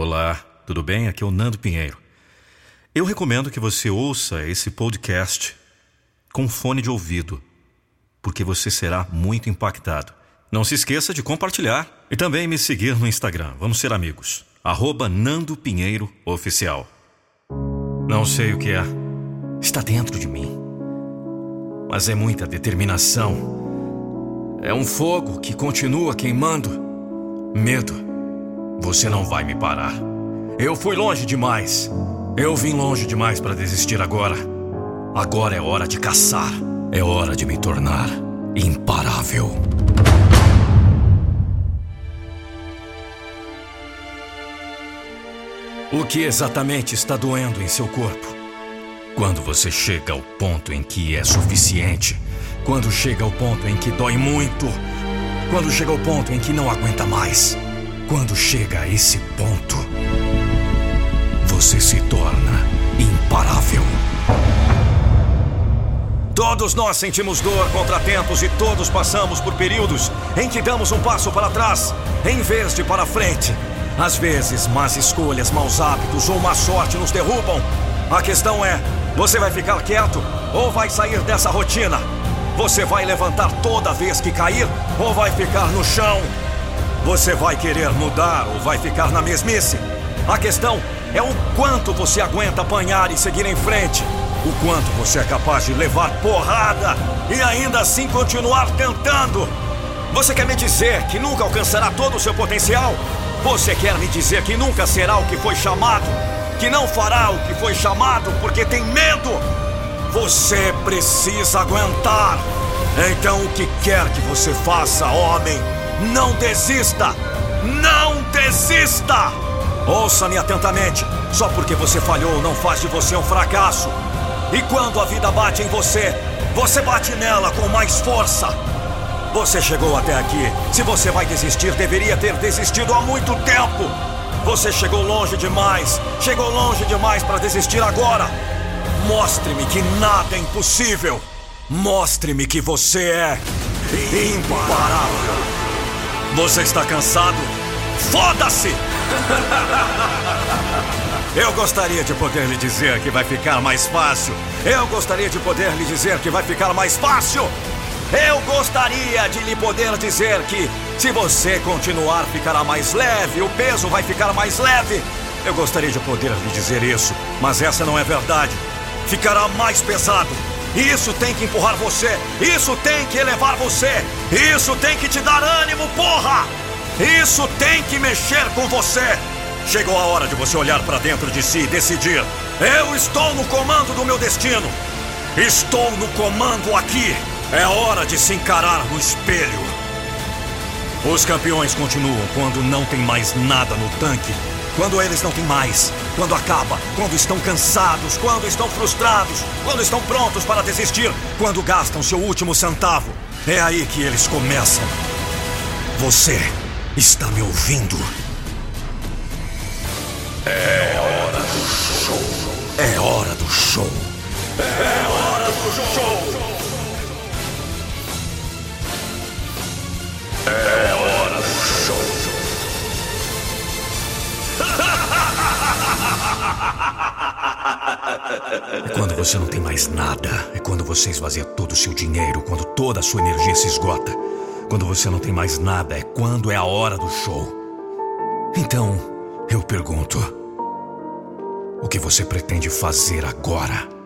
Olá, tudo bem? Aqui é o Nando Pinheiro. Eu recomendo que você ouça esse podcast com fone de ouvido, porque você será muito impactado. Não se esqueça de compartilhar e também me seguir no Instagram. Vamos ser amigos. Arroba Nando Pinheiro Oficial. Não sei o que é. Está dentro de mim. Mas é muita determinação. É um fogo que continua queimando. Medo. Você não vai me parar. Eu fui longe demais. Eu vim longe demais para desistir agora. Agora é hora de caçar. É hora de me tornar imparável. O que exatamente está doendo em seu corpo? Quando você chega ao ponto em que é suficiente, quando chega ao ponto em que dói muito, quando chega ao ponto em que não aguenta mais, quando chega a esse ponto, você se torna imparável. Todos nós sentimos dor, contratempos e todos passamos por períodos em que damos um passo para trás em vez de para frente. Às vezes, más escolhas, maus hábitos ou má sorte nos derrubam. A questão é: você vai ficar quieto ou vai sair dessa rotina? Você vai levantar toda vez que cair ou vai ficar no chão? Você vai querer mudar ou vai ficar na mesmice? A questão é o quanto você aguenta apanhar e seguir em frente. O quanto você é capaz de levar porrada e ainda assim continuar tentando. Você quer me dizer que nunca alcançará todo o seu potencial? Você quer me dizer que nunca será o que foi chamado? Que não fará o que foi chamado porque tem medo? Você precisa aguentar. Então, o que quer que você faça, homem, não desista! Não desista! Ouça-me atentamente. Só porque você falhou não faz de você um fracasso. E quando a vida bate em você, você bate nela com mais força. Você chegou até aqui. Se você vai desistir, deveria ter desistido há muito tempo. Você chegou longe demais. Chegou longe demais para desistir agora. Mostre-me que nada é impossível. Mostre-me que você é imparável. Você está cansado? Foda-se! Eu gostaria de poder lhe dizer que vai ficar mais fácil. Eu gostaria de poder lhe dizer que vai ficar mais fácil. Eu gostaria de lhe poder dizer que, se você continuar, ficará mais leve, o peso vai ficar mais leve. Eu gostaria de poder lhe dizer isso, mas essa não é verdade. Ficará mais pesado. Isso tem que empurrar você. Isso tem que elevar você. Isso tem que te dar ânimo, porra! Isso tem que mexer com você. Chegou a hora de você olhar para dentro de si e decidir: eu estou no comando do meu destino. Estou no comando aqui. É hora de se encarar no espelho. Os campeões continuam quando não tem mais nada no tanque. Quando eles não têm mais. Quando acaba. Quando estão cansados. Quando estão frustrados. Quando estão prontos para desistir. Quando gastam seu último centavo. É aí que eles começam. Você está me ouvindo? É hora do show. É hora do show. É hora do show. É quando você não tem mais nada. É quando você esvazia todo o seu dinheiro. Quando toda a sua energia se esgota. Quando você não tem mais nada. É quando é a hora do show. Então, eu pergunto: o que você pretende fazer agora?